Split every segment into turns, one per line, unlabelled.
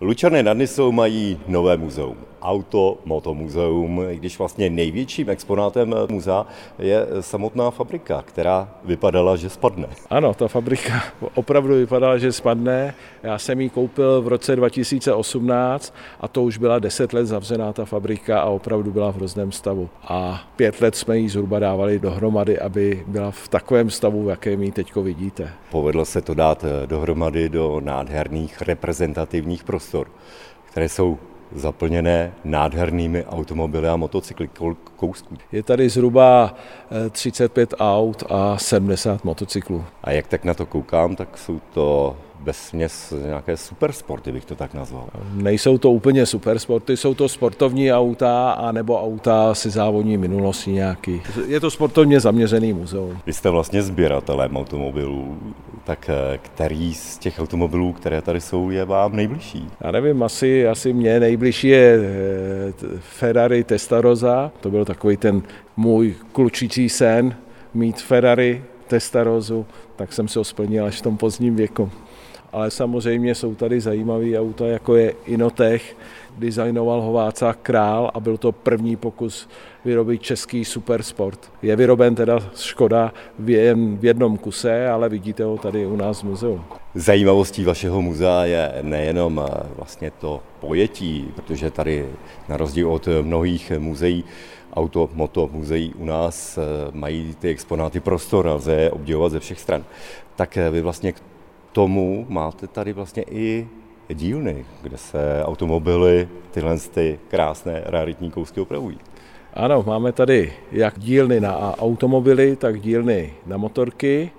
Lučany nad Nisou mají nové muzeum. Auto Moto muzeum, i když vlastně největším exponátem muzea je samotná fabrika, která vypadala, že spadne.
Ano, ta fabrika opravdu vypadala, že spadne. Já jsem ji koupil v roce 2018 a to už byla 10 let zavřená ta fabrika a opravdu byla v hrozném stavu. A pět let jsme ji zhruba dávali dohromady, aby byla v takovém stavu, v jakém ji teď vidíte.
Povedlo se to dát dohromady do nádherných reprezentativních prostor, které jsou zaplněné nádhernými automobily a motocykly. Kousků?
Je tady zhruba 35 aut a 70 motocyklů.
A jak tak na to koukám, tak jsou to bez směs nějaké supersporty, bych to tak nazval.
Nejsou to úplně supersporty, jsou to sportovní auta a nebo auta se závodní minulostí nějaký. Je to sportovně zaměřený muzeum.
Vy jste vlastně sběratelem automobilů, tak eh, který z těch automobilů, které tady jsou, je vám nejbližší?
Já nevím, asi, asi mě nejbližší je eh, Ferrari Testarossa, to byl takový ten můj klučící sen, mít Ferrari Testarozu, tak jsem se ho splnil až v tom pozdním věku ale samozřejmě jsou tady zajímavé auta, jako je Inotech, designoval ho Václav Král a byl to první pokus vyrobit český supersport. Je vyroben teda Škoda jen v jednom kuse, ale vidíte ho tady u nás v muzeu.
Zajímavostí vašeho muzea je nejenom eh, vlastně to pojetí, protože tady na rozdíl od mnohých muzeí auto, moto muzeí u nás eh, mají ty exponáty prostor a lze je obdivovat ze všech stran. Tak eh, vy vlastně tomu máte tady vlastně i dílny, kde se automobily, tyhle ty krásné raritní kousky opravují.
Ano, máme tady jak dílny na automobily, tak dílny na motorky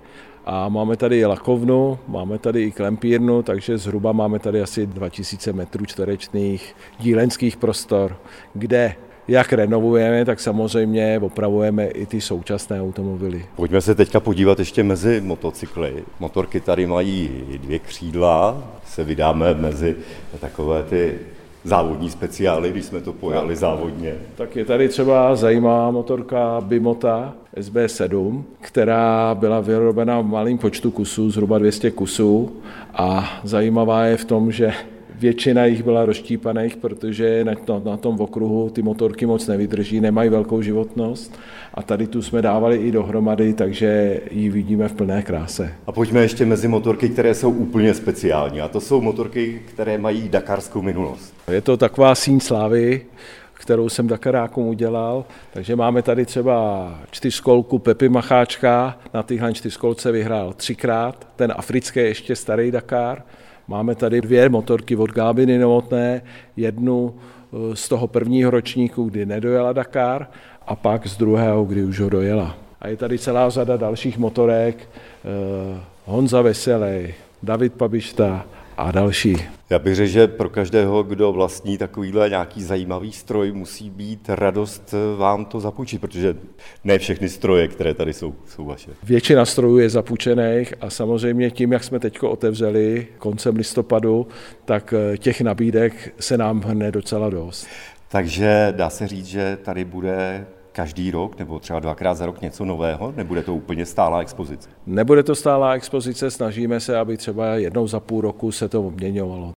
a máme tady i lakovnu, máme tady i klempírnu, takže zhruba máme tady asi 2000 metrů čtverečných dílenských prostor, kde jak renovujeme, tak samozřejmě opravujeme i ty současné automobily.
Pojďme se teďka podívat ještě mezi motocykly. Motorky tady mají dvě křídla, se vydáme mezi takové ty závodní speciály, když jsme to pojali závodně.
Tak je tady třeba zajímavá motorka Bimota SB7, která byla vyrobena v malém počtu kusů, zhruba 200 kusů a zajímavá je v tom, že Většina jich byla rozštípaných, protože na, to, na tom okruhu ty motorky moc nevydrží, nemají velkou životnost a tady tu jsme dávali i dohromady, takže ji vidíme v plné kráse.
A pojďme ještě mezi motorky, které jsou úplně speciální a to jsou motorky, které mají dakarskou minulost.
Je to taková síň slávy, kterou jsem Dakarákům udělal. Takže máme tady třeba čtyřkolku Pepi Macháčka, na téhle čtyřkolce vyhrál třikrát, ten africký ještě starý Dakar. Máme tady dvě motorky od Gábiny Novotné, jednu eh, z toho prvního ročníku, kdy nedojela Dakar, a pak z druhého, kdy už ho dojela. A je tady celá řada dalších motorek, eh, Honza Veselý, David Pabišta, a další.
Já bych řekl, že pro každého, kdo vlastní takovýhle nějaký zajímavý stroj, musí být radost vám to zapůjčit, protože ne všechny stroje, které tady jsou, jsou vaše.
Většina strojů je zapůjčených a samozřejmě tím, jak jsme teď otevřeli koncem listopadu, tak eh, těch nabídek se nám hrne docela dost.
Takže dá se říct, že tady bude každý rok nebo třeba dvakrát za rok něco nového? Nebude to úplně stálá expozice?
Nebude to stálá expozice, snažíme se, aby třeba jednou za půl roku se to obměňovalo.